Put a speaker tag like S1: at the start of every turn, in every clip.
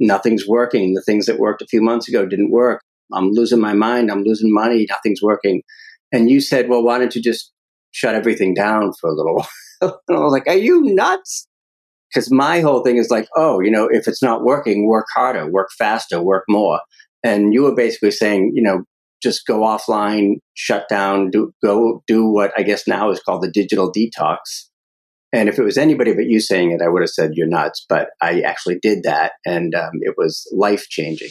S1: nothing's working. The things that worked a few months ago didn't work. I'm losing my mind. I'm losing money. Nothing's working. And you said, well, why don't you just shut everything down for a little while? and I was like, are you nuts? Because my whole thing is like, oh, you know, if it's not working, work harder, work faster, work more. And you were basically saying, you know, just go offline, shut down, do, go do what I guess now is called the digital detox. And if it was anybody but you saying it, I would have said you're nuts. But I actually did that, and um, it was life changing.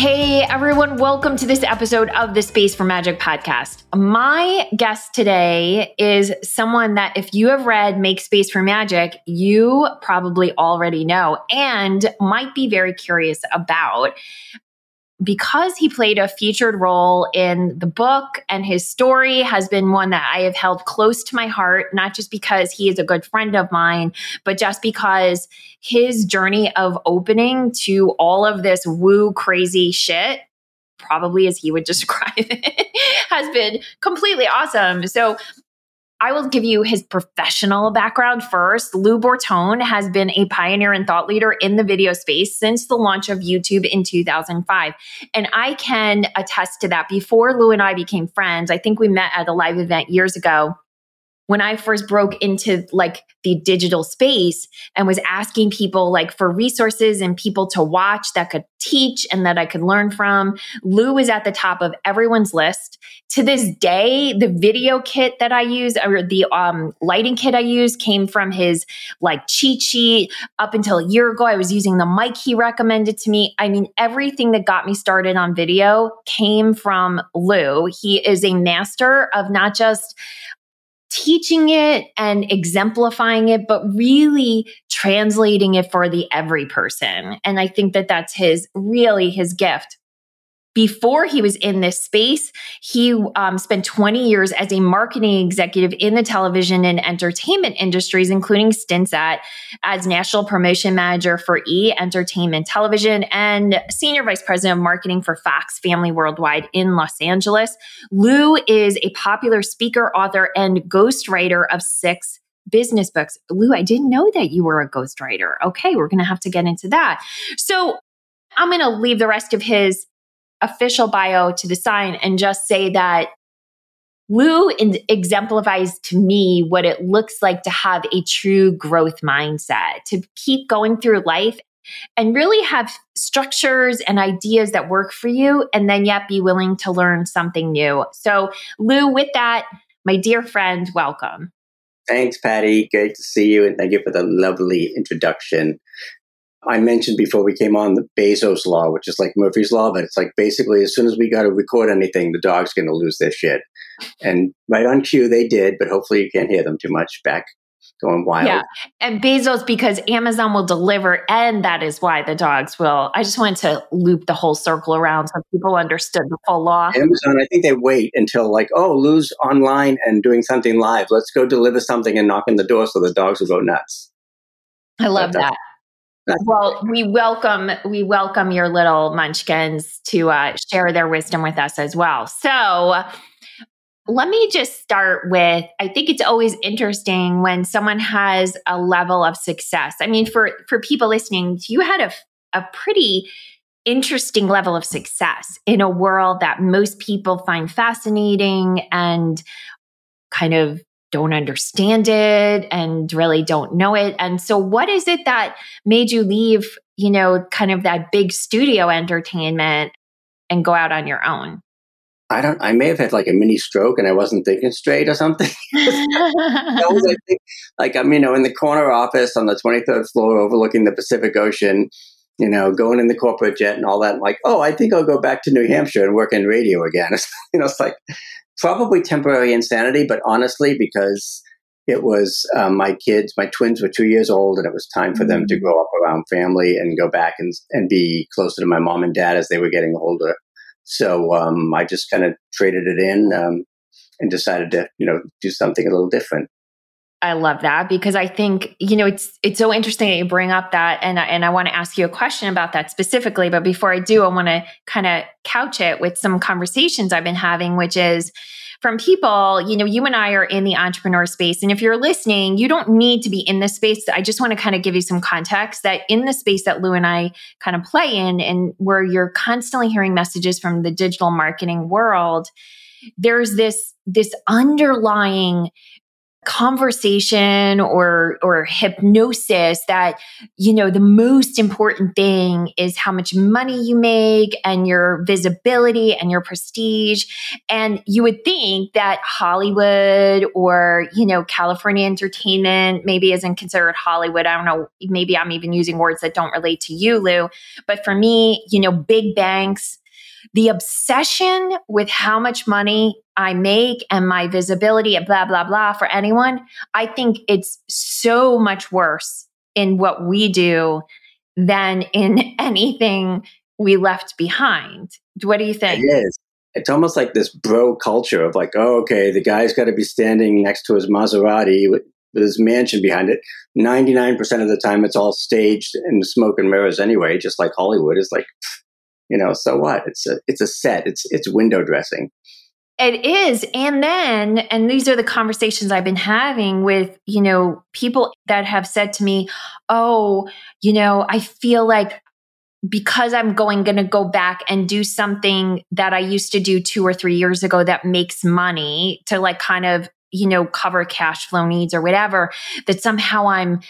S2: Hey everyone, welcome to this episode of the Space for Magic podcast. My guest today is someone that if you have read Make Space for Magic, you probably already know and might be very curious about because he played a featured role in the book and his story has been one that I have held close to my heart, not just because he is a good friend of mine, but just because his journey of opening to all of this woo crazy shit probably as he would describe it, has been completely awesome. So I will give you his professional background first. Lou Bortone has been a pioneer and thought leader in the video space since the launch of YouTube in 2005. And I can attest to that. Before Lou and I became friends, I think we met at a live event years ago when I first broke into like the digital space and was asking people like for resources and people to watch that could teach and that I could learn from, Lou was at the top of everyone's list. To this day, the video kit that I use or the um, lighting kit I use came from his like cheat sheet. Up until a year ago, I was using the mic he recommended to me. I mean, everything that got me started on video came from Lou. He is a master of not just teaching it and exemplifying it, but really translating it for the every person. And I think that that's his really his gift before he was in this space, he um, spent 20 years as a marketing executive in the television and entertainment industries, including stints at as national promotion manager for E Entertainment Television and senior vice president of marketing for Fox Family Worldwide in Los Angeles. Lou is a popular speaker, author, and ghostwriter of six business books. Lou, I didn't know that you were a ghostwriter. Okay, we're going to have to get into that. So I'm going to leave the rest of his official bio to the sign and just say that Lou exemplifies to me what it looks like to have a true growth mindset, to keep going through life and really have structures and ideas that work for you, and then yet be willing to learn something new. So, Lou, with that, my dear friend, welcome.
S1: Thanks, Patty. Great to see you, and thank you for the lovely introduction. I mentioned before we came on the Bezos law, which is like Murphy's law, but it's like basically as soon as we got to record anything, the dog's going to lose their shit. And right on cue, they did, but hopefully you can't hear them too much back going wild. Yeah.
S2: And Bezos, because Amazon will deliver, and that is why the dogs will. I just wanted to loop the whole circle around so people understood the full law.
S1: Amazon, I think they wait until like, oh, Lou's online and doing something live. Let's go deliver something and knock on the door so the dogs will go nuts.
S2: I love uh, that well, we welcome we welcome your little munchkins to uh, share their wisdom with us as well. So, let me just start with I think it's always interesting when someone has a level of success. I mean, for for people listening, you had a a pretty interesting level of success in a world that most people find fascinating and kind of don't understand it and really don't know it. And so, what is it that made you leave, you know, kind of that big studio entertainment and go out on your own?
S1: I don't. I may have had like a mini stroke and I wasn't thinking straight or something. that was, I think, like I'm, you know, in the corner office on the 23rd floor overlooking the Pacific Ocean. You know, going in the corporate jet and all that. Like, oh, I think I'll go back to New Hampshire and work in radio again. you know, it's like probably temporary insanity, but honestly, because it was um, my kids, my twins were two years old, and it was time for them to mm. grow up around family and go back and, and be closer to my mom and dad as they were getting older. So um, I just kind of traded it in um, and decided to, you know, do something a little different.
S2: I love that because I think you know it's it's so interesting that you bring up that and and I want to ask you a question about that specifically but before I do I want to kind of couch it with some conversations I've been having which is from people, you know, you and I are in the entrepreneur space. And if you're listening, you don't need to be in this space. I just want to kind of give you some context that in the space that Lou and I kind of play in, and where you're constantly hearing messages from the digital marketing world, there's this this underlying conversation or or hypnosis that you know the most important thing is how much money you make and your visibility and your prestige. And you would think that Hollywood or you know California entertainment maybe isn't considered Hollywood. I don't know maybe I'm even using words that don't relate to you Lou. But for me you know big banks the obsession with how much money I make and my visibility and blah, blah, blah for anyone, I think it's so much worse in what we do than in anything we left behind. What do you think?
S1: It is. It's almost like this bro culture of like, oh, okay, the guy's got to be standing next to his Maserati with, with his mansion behind it. 99% of the time, it's all staged and smoke and mirrors anyway, just like Hollywood is like, you know, so what? It's a it's a set. It's it's window dressing.
S2: It is. And then, and these are the conversations I've been having with, you know, people that have said to me, oh, you know, I feel like because I'm going going to go back and do something that I used to do 2 or 3 years ago that makes money to like kind of, you know, cover cash flow needs or whatever, that somehow I'm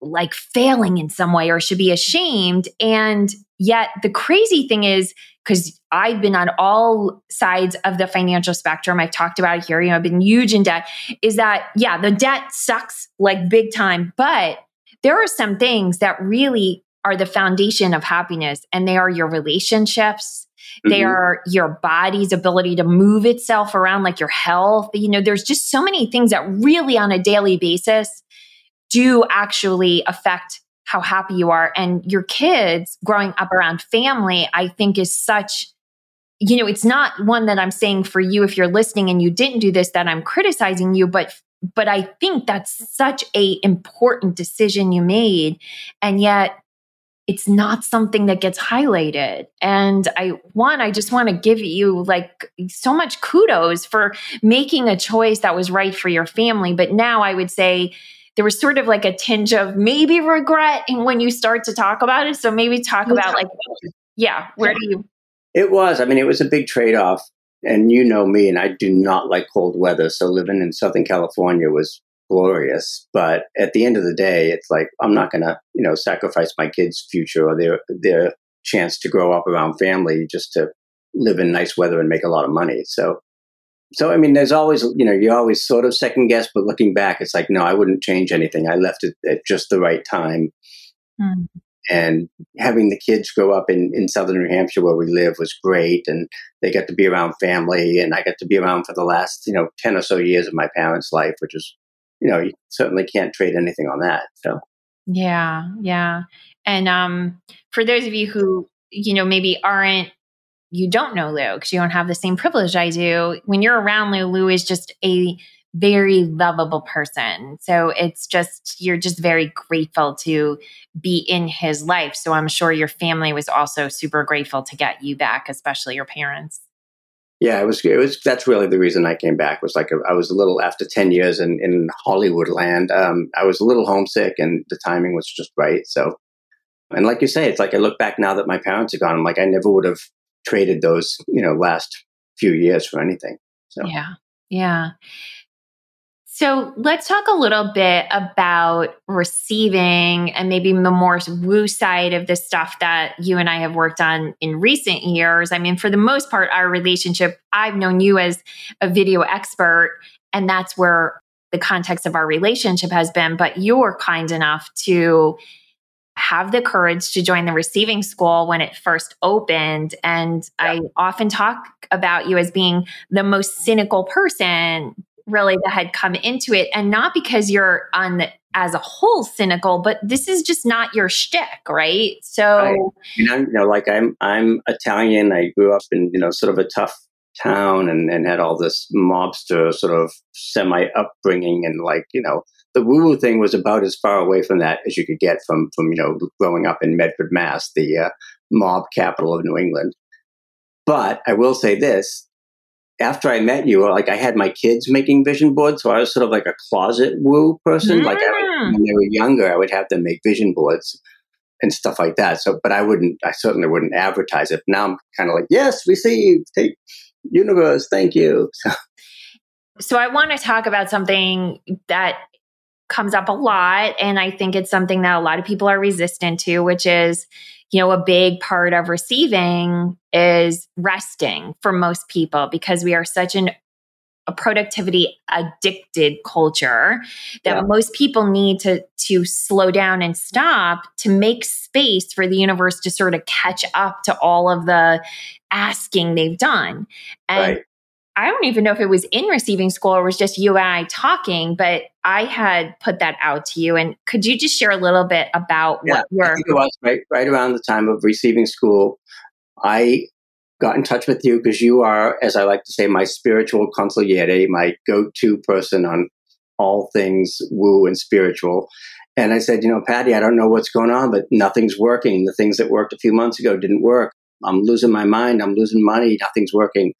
S2: like failing in some way or should be ashamed. And yet the crazy thing is, because I've been on all sides of the financial spectrum. I've talked about it here. You know, I've been huge in debt. Is that, yeah, the debt sucks like big time, but there are some things that really are the foundation of happiness, and they are your relationships. Mm-hmm. They are your body's ability to move itself around, like your health. You know, there's just so many things that really on a daily basis do actually affect how happy you are. And your kids growing up around family, I think is such, you know, it's not one that I'm saying for you if you're listening and you didn't do this that I'm criticizing you, but but I think that's such a important decision you made. And yet it's not something that gets highlighted. And I one, I just want to give you like so much kudos for making a choice that was right for your family. But now I would say there was sort of like a tinge of maybe regret and when you start to talk about it. So maybe talk about like, yeah, where do you?
S1: It was. I mean, it was a big trade off. And you know me, and I do not like cold weather. So living in Southern California was glorious. But at the end of the day, it's like I'm not going to, you know, sacrifice my kids' future or their their chance to grow up around family just to live in nice weather and make a lot of money. So so I mean, there's always you know you always sort of second guess, but looking back, it's like no, I wouldn't change anything. I left it at just the right time, mm. and having the kids grow up in in southern New Hampshire where we live was great, and they got to be around family, and I got to be around for the last you know ten or so years of my parents' life, which is you know you certainly can't trade anything on that. So
S2: yeah, yeah, and um, for those of you who you know maybe aren't you don't know Lou because you don't have the same privilege I do. When you're around Lou, Lou is just a very lovable person. So it's just, you're just very grateful to be in his life. So I'm sure your family was also super grateful to get you back, especially your parents.
S1: Yeah, it was. It was. That's really the reason I came back. Was like a, I was a little after ten years in in Hollywood land. Um, I was a little homesick, and the timing was just right. So, and like you say, it's like I look back now that my parents are gone. I'm like I never would have traded those, you know, last few years for anything.
S2: So yeah, yeah. So let's talk a little bit about receiving and maybe the more woo side of the stuff that you and I have worked on in recent years. I mean, for the most part, our relationship, I've known you as a video expert, and that's where the context of our relationship has been. But you're kind enough to have the courage to join the receiving school when it first opened. And yeah. I often talk about you as being the most cynical person really that had come into it, and not because you're on the as a whole cynical, but this is just not your shtick, right? So,
S1: I, you, know, you know, like I'm I'm Italian. I grew up in you know sort of a tough town and, and had all this mobster sort of semi upbringing and like you know the woo woo thing was about as far away from that as you could get from from you know growing up in Medford, Mass, the uh, mob capital of New England. But I will say this: after I met you, like I had my kids making vision boards, so I was sort of like a closet woo person. Mm. Like I would, when they were younger, I would have them make vision boards and stuff like that. So, but I wouldn't, I certainly wouldn't advertise it. Now I'm kind of like, yes, received, take universe, thank you. So,
S2: so I want to talk about something that comes up a lot, and I think it's something that a lot of people are resistant to, which is you know, a big part of receiving is resting for most people because we are such an a productivity addicted culture that yeah. most people need to to slow down and stop to make space for the universe to sort of catch up to all of the asking they've done. And right. I don't even know if it was in receiving school or was just you and I talking, but I had put that out to you. And could you just share a little bit about yeah, what your
S1: it was right right around the time of receiving school. I got in touch with you because you are, as I like to say, my spiritual consigliere, my go-to person on all things woo and spiritual. And I said, you know, Patty, I don't know what's going on, but nothing's working. The things that worked a few months ago didn't work. I'm losing my mind. I'm losing money. Nothing's working.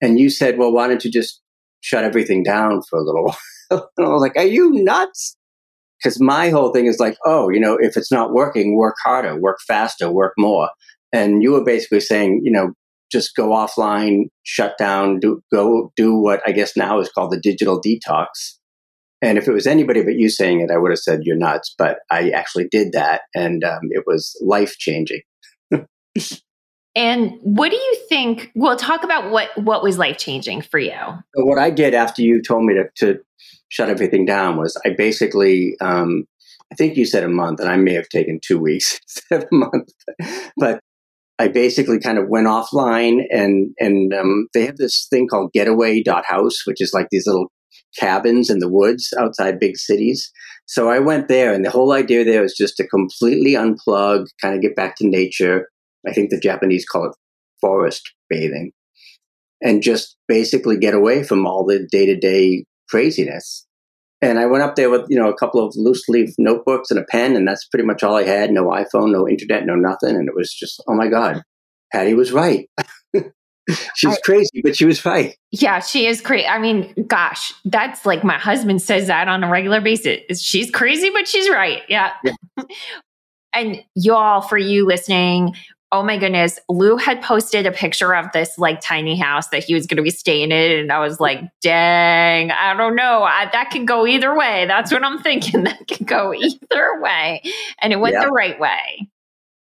S1: And you said, well, why don't you just shut everything down for a little while? and I was like, are you nuts? Because my whole thing is like, oh, you know, if it's not working, work harder, work faster, work more. And you were basically saying, you know, just go offline, shut down, do go do what I guess now is called the digital detox. And if it was anybody but you saying it, I would have said you're nuts. But I actually did that, and um, it was life changing.
S2: And what do you think? Well, talk about what what was life changing for you.
S1: What I did after you told me to, to shut everything down was I basically, um, I think you said a month, and I may have taken two weeks instead of a month, but I basically kind of went offline, and and um, they have this thing called Getaway House, which is like these little cabins in the woods outside big cities. So I went there, and the whole idea there was just to completely unplug, kind of get back to nature I think the Japanese call it forest bathing, and just basically get away from all the day to day craziness. And I went up there with, you know, a couple of loose leaf notebooks and a pen, and that's pretty much all I had. No iPhone, no internet, no nothing. And it was just, oh my God, Patty was right. She's I, crazy, but she was right.
S2: Yeah, she is crazy. I mean, gosh, that's like my husband says that on a regular basis. She's crazy, but she's right. Yeah. yeah. and y'all, for you listening, oh my goodness, Lou had posted a picture of this like tiny house that he was going to be staying in. And I was like, dang, I don't know. I, that could go either way. That's what I'm thinking. That could go either way. And it went the right way.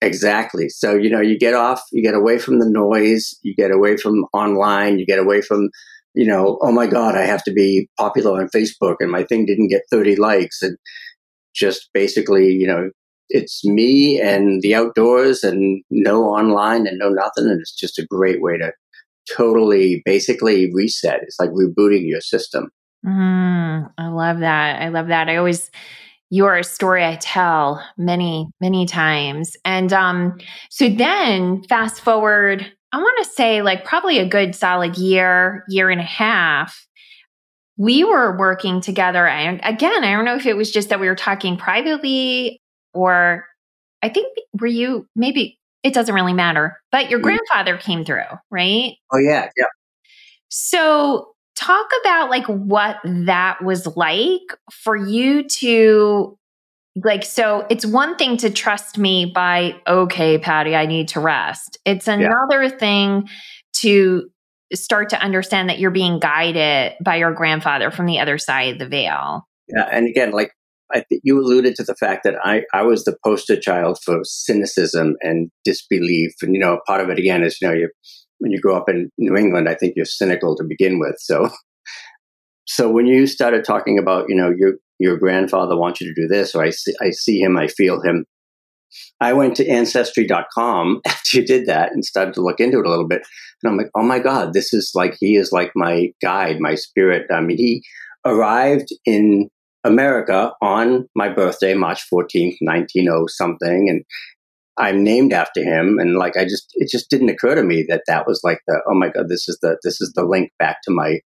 S1: Exactly. So, you know, you get off, you get away from the noise, you get away from online, you get away from, you know, oh my God, I have to be popular on Facebook and my thing didn't get 30 likes. And just basically, you know, it's me and the outdoors and no online and no nothing. And it's just a great way to totally basically reset. It's like rebooting your system.
S2: Mm, I love that. I love that. I always, you are a story I tell many, many times. And um, so then fast forward, I want to say like probably a good solid year, year and a half. We were working together. And again, I don't know if it was just that we were talking privately or I think were you maybe it doesn't really matter, but your mm. grandfather came through, right?
S1: Oh yeah, yeah.
S2: So talk about like what that was like for you to like so it's one thing to trust me by okay patty i need to rest it's another yeah. thing to start to understand that you're being guided by your grandfather from the other side of the veil
S1: yeah and again like I you alluded to the fact that I, I was the poster child for cynicism and disbelief. And, you know, part of it again is, you know, you, when you grow up in New England, I think you're cynical to begin with. So, so when you started talking about, you know, your, your grandfather wants you to do this, or I see, I see him, I feel him. I went to ancestry.com after you did that and started to look into it a little bit. And I'm like, oh my God, this is like, he is like my guide, my spirit. I mean, he, arrived in America on my birthday, March 14th, 1900 something. And I'm named after him. And like, I just, it just didn't occur to me that that was like the, oh my God, this is the, this is the link back to my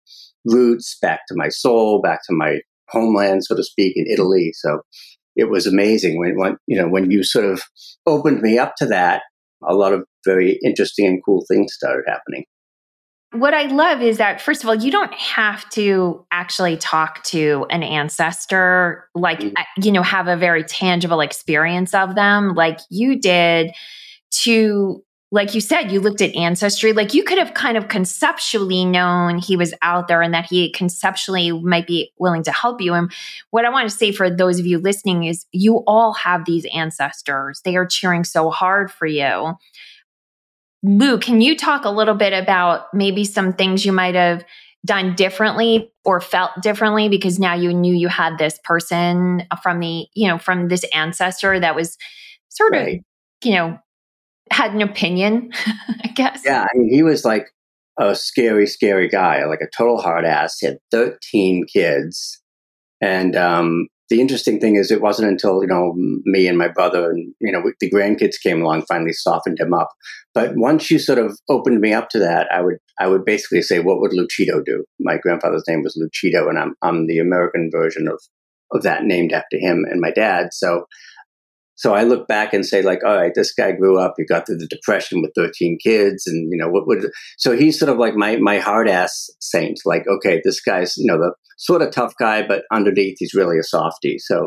S1: roots, back to my soul, back to my homeland, so to speak, in Italy. So it was amazing when, when, you know, when you sort of opened me up to that, a lot of very interesting and cool things started happening
S2: what I love is that, first of all, you don't have to actually talk to an ancestor, like, mm-hmm. you know, have a very tangible experience of them, like you did to, like you said, you looked at ancestry. Like you could have kind of conceptually known he was out there and that he conceptually might be willing to help you. And what I want to say for those of you listening is you all have these ancestors, they are cheering so hard for you. Lou, can you talk a little bit about maybe some things you might have done differently or felt differently because now you knew you had this person from the, you know, from this ancestor that was sort right. of, you know, had an opinion, I guess.
S1: Yeah, I mean, he was like a scary, scary guy, like a total hard ass. He had 13 kids. And um, the interesting thing is, it wasn't until you know me and my brother and you know the grandkids came along finally softened him up. But once you sort of opened me up to that, I would I would basically say, what would Luchito do? My grandfather's name was Luchito, and I'm I'm the American version of of that named after him and my dad. So so I look back and say, like, all right, this guy grew up, he got through the depression with 13 kids, and you know, what would so he's sort of like my my hard ass saint. Like, okay, this guy's, you know, the sort of tough guy, but underneath he's really a softie. So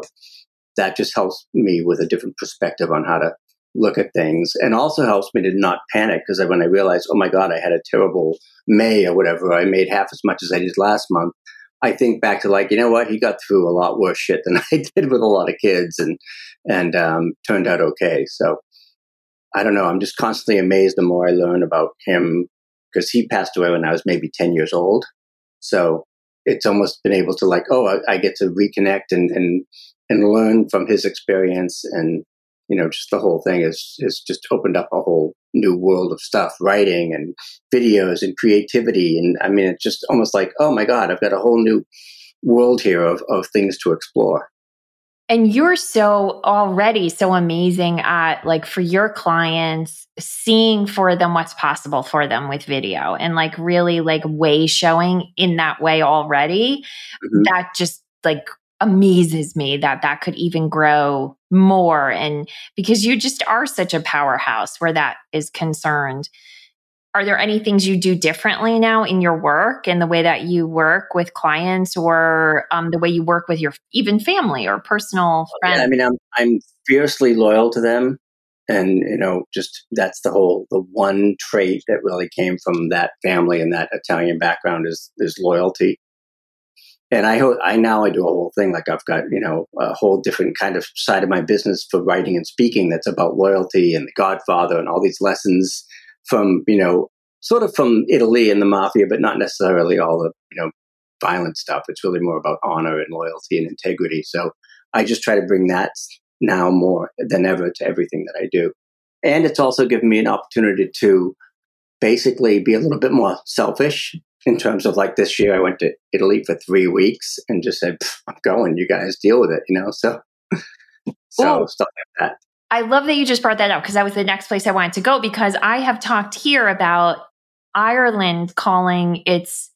S1: that just helps me with a different perspective on how to look at things and also helps me to not panic because when I realize, oh my God, I had a terrible May or whatever, I made half as much as I did last month. I think back to like, you know what, he got through a lot worse shit than I did with a lot of kids and, and um, turned out okay. So I don't know. I'm just constantly amazed the more I learn about him because he passed away when I was maybe 10 years old. So it's almost been able to like, oh, I, I get to reconnect and, and and learn from his experience, and you know, just the whole thing is is just opened up a whole new world of stuff, writing and videos and creativity, and I mean, it's just almost like, oh my god, I've got a whole new world here of of things to explore.
S2: And you're so already so amazing at like for your clients, seeing for them what's possible for them with video and like really like way showing in that way already. Mm-hmm. That just like amazes me that that could even grow more. And because you just are such a powerhouse where that is concerned are there any things you do differently now in your work and the way that you work with clients or um, the way you work with your even family or personal friends?
S1: Yeah, I mean, I'm, I'm fiercely loyal to them. And, you know, just that's the whole, the one trait that really came from that family and that Italian background is, is loyalty. And I, I now I do a whole thing like I've got you know a whole different kind of side of my business for writing and speaking that's about loyalty and the Godfather and all these lessons from you know sort of from Italy and the mafia, but not necessarily all the you know violent stuff. It's really more about honor and loyalty and integrity. So I just try to bring that now more than ever to everything that I do. And it's also given me an opportunity to basically be a little bit more selfish in terms of like this year I went to Italy for three weeks and just said, I'm going, you guys deal with it, you know? So so Ooh. stuff like that.
S2: I love that you just brought that up because that was the next place I wanted to go because I have talked here about Ireland calling its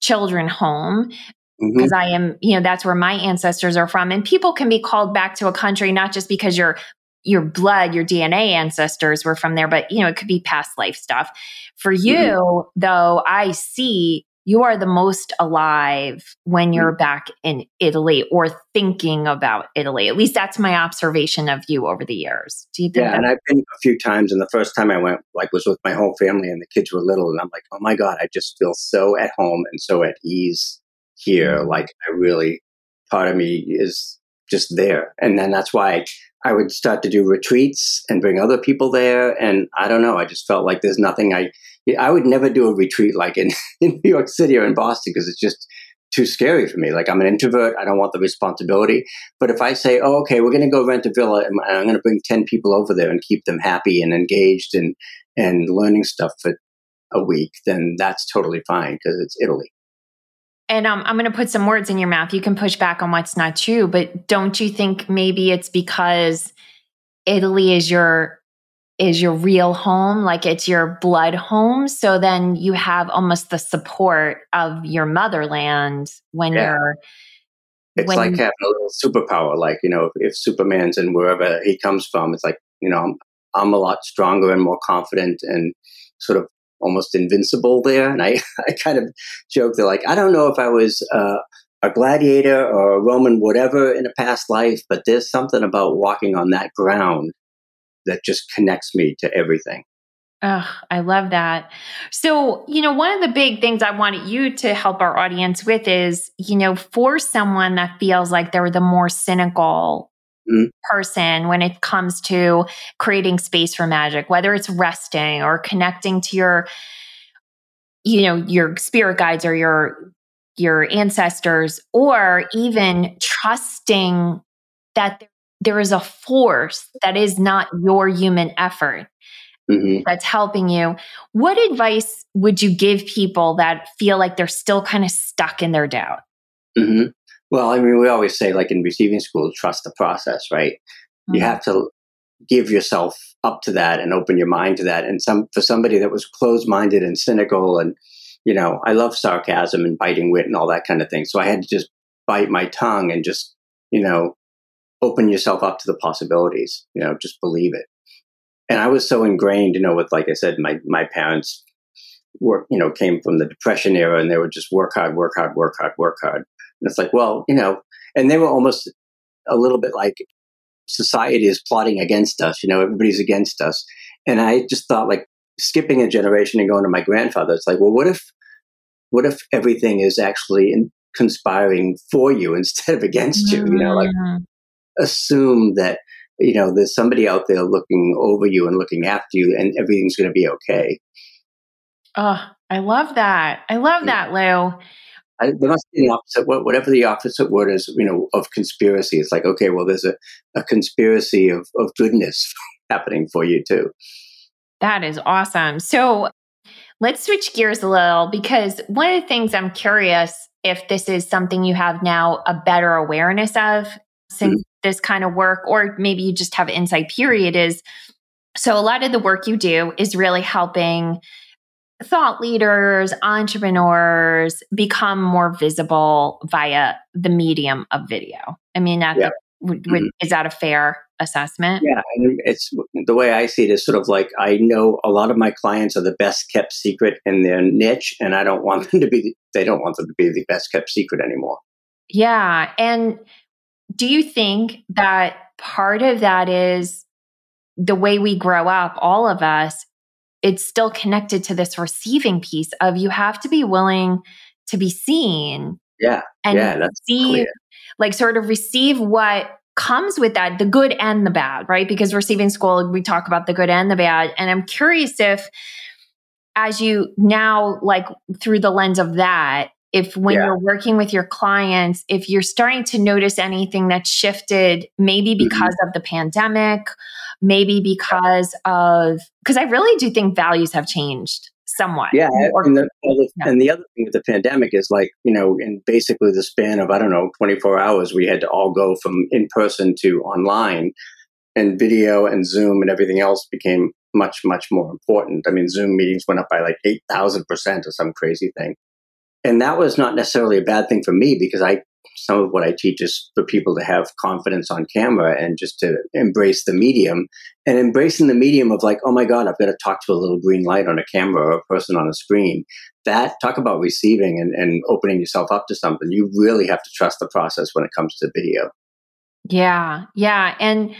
S2: children home because mm-hmm. I am, you know, that's where my ancestors are from. And people can be called back to a country not just because your your blood, your DNA ancestors were from there, but you know, it could be past life stuff. For you, mm-hmm. though, I see you are the most alive when mm. you're back in Italy or thinking about Italy. At least that's my observation of you over the years.
S1: Do you think? Yeah, and I've been a few times, and the first time I went, like, was with my whole family, and the kids were little, and I'm like, oh my god, I just feel so at home and so at ease here. Mm-hmm. Like, I really, part of me is just there, and then that's why I would start to do retreats and bring other people there, and I don't know, I just felt like there's nothing I I would never do a retreat like in, in New York City or in Boston because it's just too scary for me. Like I'm an introvert. I don't want the responsibility. But if I say, oh, okay, we're going to go rent a villa and I'm going to bring 10 people over there and keep them happy and engaged and, and learning stuff for a week, then that's totally fine because it's Italy.
S2: And um, I'm going to put some words in your mouth. You can push back on what's not true, but don't you think maybe it's because Italy is your is your real home, like it's your blood home. So then you have almost the support of your motherland when yeah. you're.
S1: It's when like having a little superpower. Like you know, if, if, Superman's in wherever he comes from, it's like you know, I'm, I'm a lot stronger and more confident and sort of almost invincible there. And I, I kind of joke that like I don't know if I was uh, a gladiator or a Roman whatever in a past life, but there's something about walking on that ground that just connects me to everything.
S2: Oh, I love that. So, you know, one of the big things I wanted you to help our audience with is, you know, for someone that feels like they're the more cynical mm. person when it comes to creating space for magic, whether it's resting or connecting to your, you know, your spirit guides or your your ancestors, or even trusting that there is a force that is not your human effort mm-hmm. that's helping you. What advice would you give people that feel like they're still kind of stuck in their doubt?
S1: Mm-hmm. Well, I mean, we always say, like in receiving school, trust the process, right? Mm-hmm. You have to give yourself up to that and open your mind to that. And some for somebody that was closed minded and cynical, and you know, I love sarcasm and biting wit and all that kind of thing. So I had to just bite my tongue and just, you know, open yourself up to the possibilities, you know, just believe it. And I was so ingrained, you know, with, like I said, my, my parents work, you know, came from the depression era and they would just work hard, work hard, work hard, work hard. And it's like, well, you know, and they were almost a little bit like society is plotting against us, you know, everybody's against us. And I just thought like skipping a generation and going to my grandfather, it's like, well, what if, what if everything is actually in, conspiring for you instead of against you? You know, like mm-hmm assume that you know there's somebody out there looking over you and looking after you and everything's going to be okay
S2: oh i love that i love yeah. that lou
S1: I, there must be an opposite whatever the opposite word is you know of conspiracy. It's like okay well there's a, a conspiracy of, of goodness happening for you too.
S2: That is awesome. So let's switch gears a little because one of the things i'm curious if this is something you have now a better awareness of since mm-hmm. this kind of work, or maybe you just have insight period, is so a lot of the work you do is really helping thought leaders, entrepreneurs become more visible via the medium of video. I mean, that yeah. mm-hmm. is that a fair assessment?
S1: Yeah, it's the way I see it is sort of like I know a lot of my clients are the best kept secret in their niche, and I don't want them to be. They don't want them to be the best kept secret anymore.
S2: Yeah, and do you think that part of that is the way we grow up, all of us, it's still connected to this receiving piece of you have to be willing to be seen.
S1: Yeah.
S2: And
S1: yeah, that's
S2: see, clear. like sort of receive what comes with that, the good and the bad, right? Because receiving school, we talk about the good and the bad. And I'm curious if as you now like through the lens of that if when yeah. you're working with your clients, if you're starting to notice anything that's shifted, maybe mm-hmm. because mm-hmm. of the pandemic, maybe because of, because I really do think values have changed somewhat.
S1: Yeah. And the, yeah. and the other thing with the pandemic is like, you know, in basically the span of, I don't know, 24 hours, we had to all go from in person to online and video and Zoom and everything else became much, much more important. I mean, Zoom meetings went up by like 8,000% or some crazy thing and that was not necessarily a bad thing for me because I some of what I teach is for people to have confidence on camera and just to embrace the medium and embracing the medium of like, oh my God, I've got to talk to a little green light on a camera or a person on a screen. That talk about receiving and, and opening yourself up to something. You really have to trust the process when it comes to video.
S2: Yeah. Yeah. And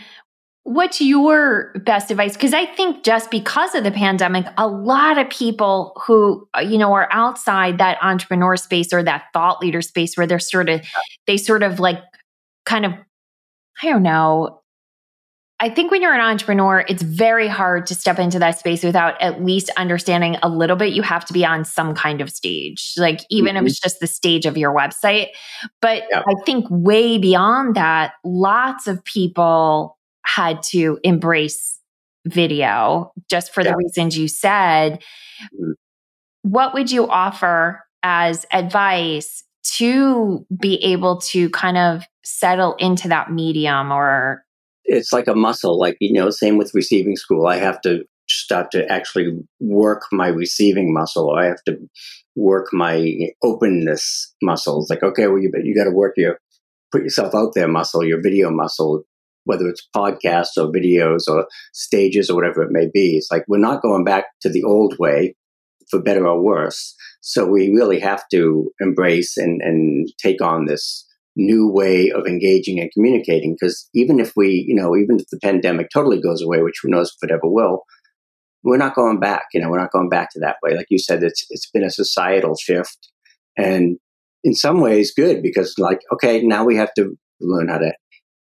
S2: What's your best advice? Because I think just because of the pandemic, a lot of people who, uh, you know, are outside that entrepreneur space or that thought leader space where they're sort of, they sort of like kind of, I don't know. I think when you're an entrepreneur, it's very hard to step into that space without at least understanding a little bit. You have to be on some kind of stage, like even mm-hmm. if it's just the stage of your website. But yeah. I think way beyond that, lots of people had to embrace video just for yeah. the reasons you said. What would you offer as advice to be able to kind of settle into that medium or
S1: it's like a muscle like you know same with receiving school i have to start to actually work my receiving muscle or i have to work my openness muscles like okay well you, you got to work your put yourself out there muscle your video muscle whether it's podcasts or videos or stages or whatever it may be it's like we're not going back to the old way for better or worse so we really have to embrace and, and take on this new way of engaging and communicating. Because even if we, you know, even if the pandemic totally goes away, which who knows if it ever will, we're not going back. You know, we're not going back to that way. Like you said, it's it's been a societal shift, and in some ways, good because like okay, now we have to learn how to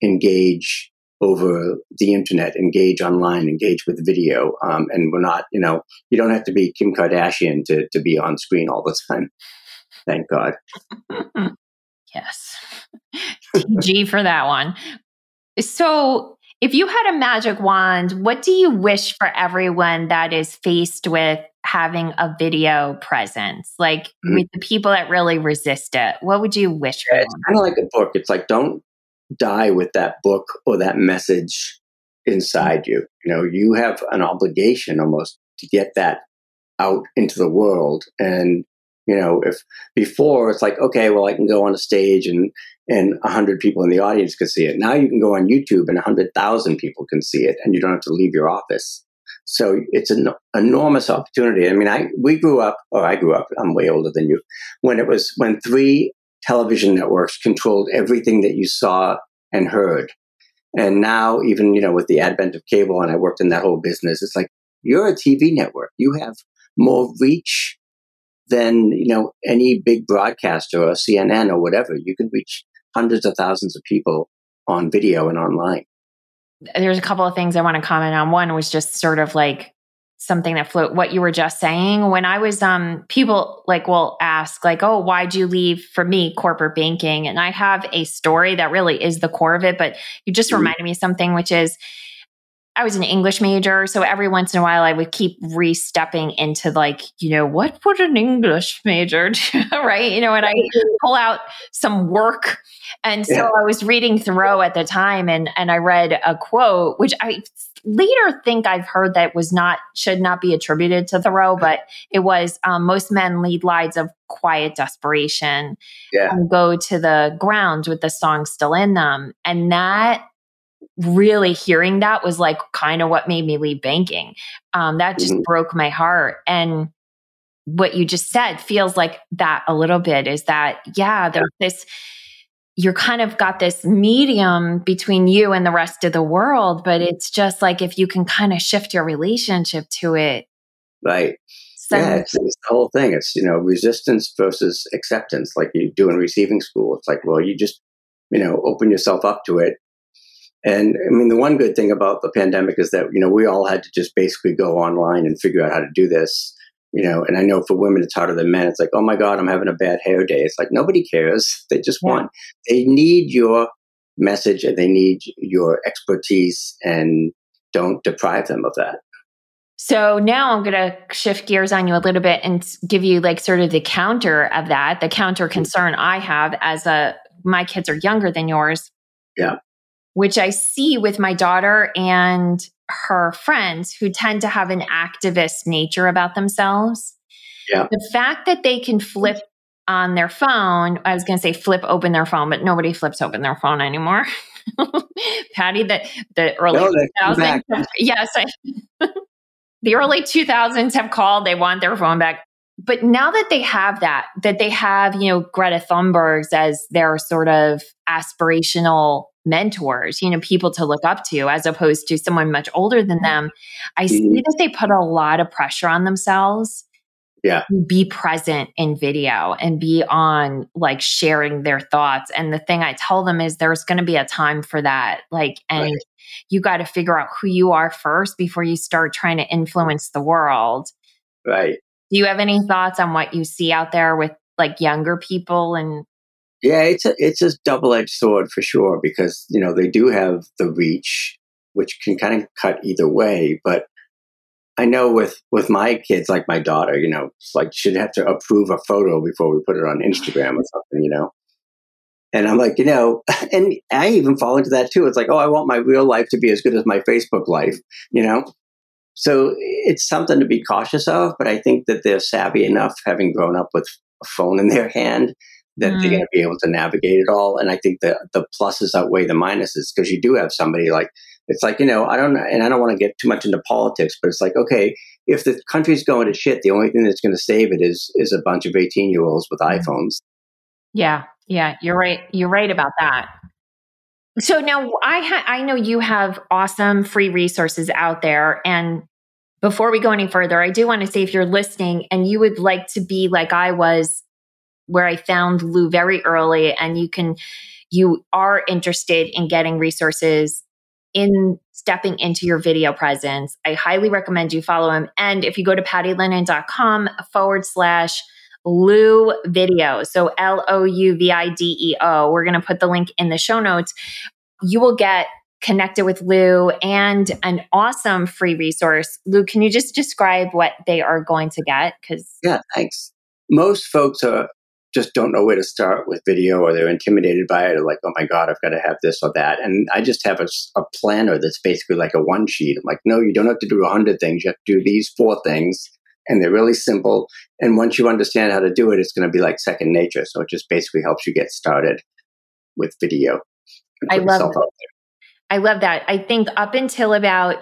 S1: engage over the internet, engage online, engage with video, um, and we're not. You know, you don't have to be Kim Kardashian to to be on screen all the time. Thank God.
S2: yes. TG for that one. So, if you had a magic wand, what do you wish for everyone that is faced with having a video presence? Like mm-hmm. with the people that really resist it, what would you wish
S1: yeah, It's kind of like a book. It's like don't die with that book or that message inside you. You know, you have an obligation almost to get that out into the world and you know, if before it's like, okay, well, I can go on a stage and and a hundred people in the audience can see it. Now you can go on YouTube and a hundred thousand people can see it, and you don't have to leave your office. So it's an enormous opportunity. I mean, I we grew up, or I grew up. I'm way older than you. When it was when three television networks controlled everything that you saw and heard, and now even you know with the advent of cable, and I worked in that whole business, it's like you're a TV network. You have more reach than you know any big broadcaster or CNN or whatever. You can reach hundreds of thousands of people on video and online.
S2: There's a couple of things I want to comment on. One was just sort of like something that float what you were just saying when i was um people like will ask like oh why'd you leave for me corporate banking and i have a story that really is the core of it but you just mm-hmm. reminded me of something which is I was an English major, so every once in a while I would keep re-stepping into like, you know, what would an English major do, right? You know, and I pull out some work. And so yeah. I was reading Thoreau at the time and and I read a quote which I later think I've heard that was not should not be attributed to Thoreau, but it was um, most men lead lives of quiet desperation yeah. and go to the ground with the song still in them. And that really hearing that was like kind of what made me leave banking. Um, that just mm-hmm. broke my heart. And what you just said feels like that a little bit is that, yeah, there's this, you're kind of got this medium between you and the rest of the world, but it's just like if you can kind of shift your relationship to it.
S1: Right. yeah, it's, it's, the whole thing. It's, you know, resistance versus acceptance, like you do in receiving school. It's like, well, you just, you know, open yourself up to it and I mean, the one good thing about the pandemic is that, you know, we all had to just basically go online and figure out how to do this, you know, and I know for women it's harder than men. It's like, oh my God, I'm having a bad hair day. It's like nobody cares. They just yeah. want, they need your message and they need your expertise and don't deprive them of that.
S2: So now I'm going to shift gears on you a little bit and give you like sort of the counter of that, the counter mm. concern I have as a my kids are younger than yours.
S1: Yeah
S2: which I see with my daughter and her friends who tend to have an activist nature about themselves.
S1: Yeah.
S2: The fact that they can flip on their phone, I was going to say flip open their phone, but nobody flips open their phone anymore. Patty, the, the early no, 2000s, yes, I, the early 2000s have called. They want their phone back. But now that they have that, that they have, you know, Greta Thunberg's as their sort of aspirational mentors, you know, people to look up to as opposed to someone much older than them, I see mm-hmm. that they put a lot of pressure on themselves.
S1: Yeah.
S2: Be present in video and be on like sharing their thoughts. And the thing I tell them is there's going to be a time for that. Like, and right. you got to figure out who you are first before you start trying to influence the world.
S1: Right.
S2: Do you have any thoughts on what you see out there with like younger people and
S1: yeah, it's a it's a double edged sword for sure because you know they do have the reach, which can kind of cut either way. But I know with with my kids, like my daughter, you know, like she'd have to approve a photo before we put it on Instagram or something, you know. And I'm like, you know, and I even fall into that too. It's like, oh, I want my real life to be as good as my Facebook life, you know. So it's something to be cautious of, but I think that they're savvy enough, having grown up with a phone in their hand, that mm. they're going to be able to navigate it all. And I think the the pluses outweigh the minuses because you do have somebody like it's like you know I don't and I don't want to get too much into politics, but it's like okay, if the country's going to shit, the only thing that's going to save it is is a bunch of eighteen year olds with mm. iPhones.
S2: Yeah, yeah, you're right. You're right about that. So now I ha- I know you have awesome free resources out there and before we go any further, I do want to say if you're listening and you would like to be like I was where I found Lou very early and you can you are interested in getting resources in stepping into your video presence, I highly recommend you follow him. And if you go to pattylennon.com forward slash Lou Video, so L O U V I D E O, we're going to put the link in the show notes. You will get connected with Lou and an awesome free resource. Lou, can you just describe what they are going to get? Because
S1: yeah, thanks. Most folks are just don't know where to start with video or they're intimidated by it or like, oh my God, I've got to have this or that. And I just have a, a planner that's basically like a one sheet. I'm like, no, you don't have to do a hundred things. You have to do these four things and they're really simple. And once you understand how to do it, it's going to be like second nature. So it just basically helps you get started with video.
S2: I love that. I love that. I think up until about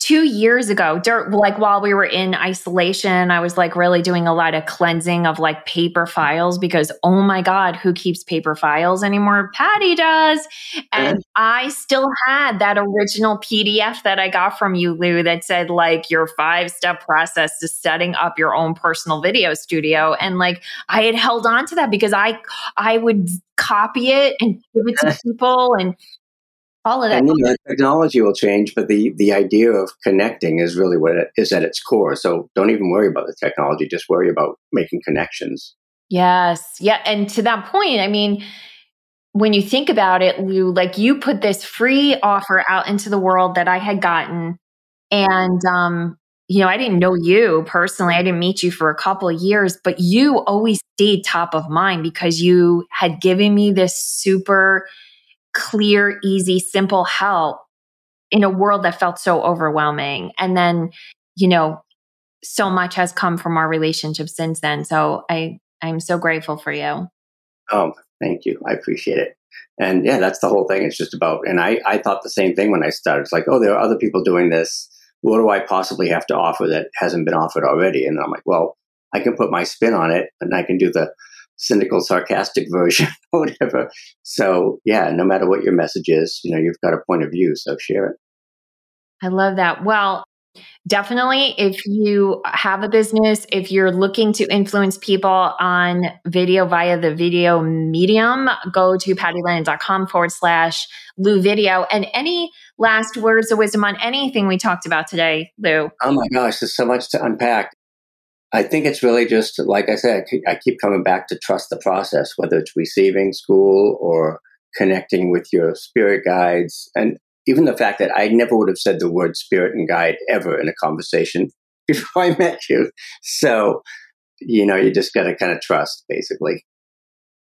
S2: two years ago, like while we were in isolation, I was like really doing a lot of cleansing of like paper files because, oh my God, who keeps paper files anymore? Patty does. And I still had that original PDF that I got from you, Lou, that said like your five step process to setting up your own personal video studio. And like I had held on to that because I, I would copy it and give it to people and all of that.
S1: And you know, technology will change, but the the idea of connecting is really what it is at its core. So don't even worry about the technology; just worry about making connections.
S2: Yes, yeah, and to that point, I mean, when you think about it, Lou, like you put this free offer out into the world that I had gotten, and um, you know, I didn't know you personally. I didn't meet you for a couple of years, but you always stayed top of mind because you had given me this super clear, easy, simple help in a world that felt so overwhelming. And then, you know, so much has come from our relationship since then. So I I'm so grateful for you.
S1: Oh, thank you. I appreciate it. And yeah, that's the whole thing. It's just about and I I thought the same thing when I started. It's like, oh, there are other people doing this. What do I possibly have to offer that hasn't been offered already? And I'm like, well, I can put my spin on it and I can do the cynical, sarcastic version whatever. So yeah, no matter what your message is, you know, you've got a point of view. So share it.
S2: I love that. Well, definitely if you have a business, if you're looking to influence people on video via the video medium, go to pattylennon.com forward slash Lou video. And any last words of wisdom on anything we talked about today, Lou?
S1: Oh my gosh, there's so much to unpack. I think it's really just, like I said, I keep coming back to trust the process, whether it's receiving school or connecting with your spirit guides. And even the fact that I never would have said the word spirit and guide ever in a conversation before I met you. So, you know, you just got to kind of trust, basically.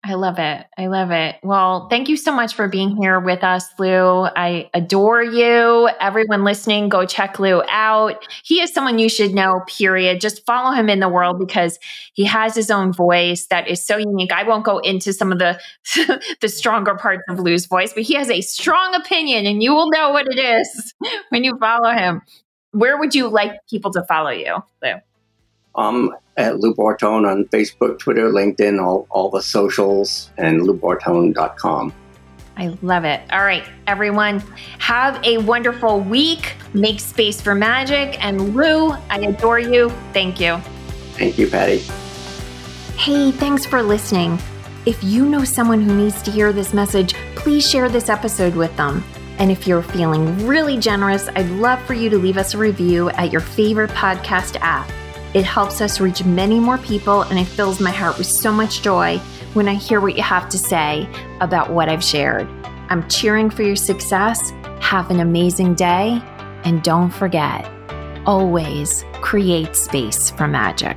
S2: I love it. I love it. Well, thank you so much for being here with us, Lou. I adore you. Everyone listening, go check Lou out. He is someone you should know, period. Just follow him in the world because he has his own voice that is so unique. I won't go into some of the the stronger parts of Lou's voice, but he has a strong opinion and you will know what it is when you follow him. Where would you like people to follow you, Lou?
S1: Um, at Lou Bortone on Facebook, Twitter, LinkedIn, all, all the socials, and loubortone.com.
S2: I love it. All right, everyone, have a wonderful week. Make space for magic. And Lou, I adore you. Thank you.
S1: Thank you, Patty.
S2: Hey, thanks for listening. If you know someone who needs to hear this message, please share this episode with them. And if you're feeling really generous, I'd love for you to leave us a review at your favorite podcast app. It helps us reach many more people, and it fills my heart with so much joy when I hear what you have to say about what I've shared. I'm cheering for your success. Have an amazing day, and don't forget always create space for magic.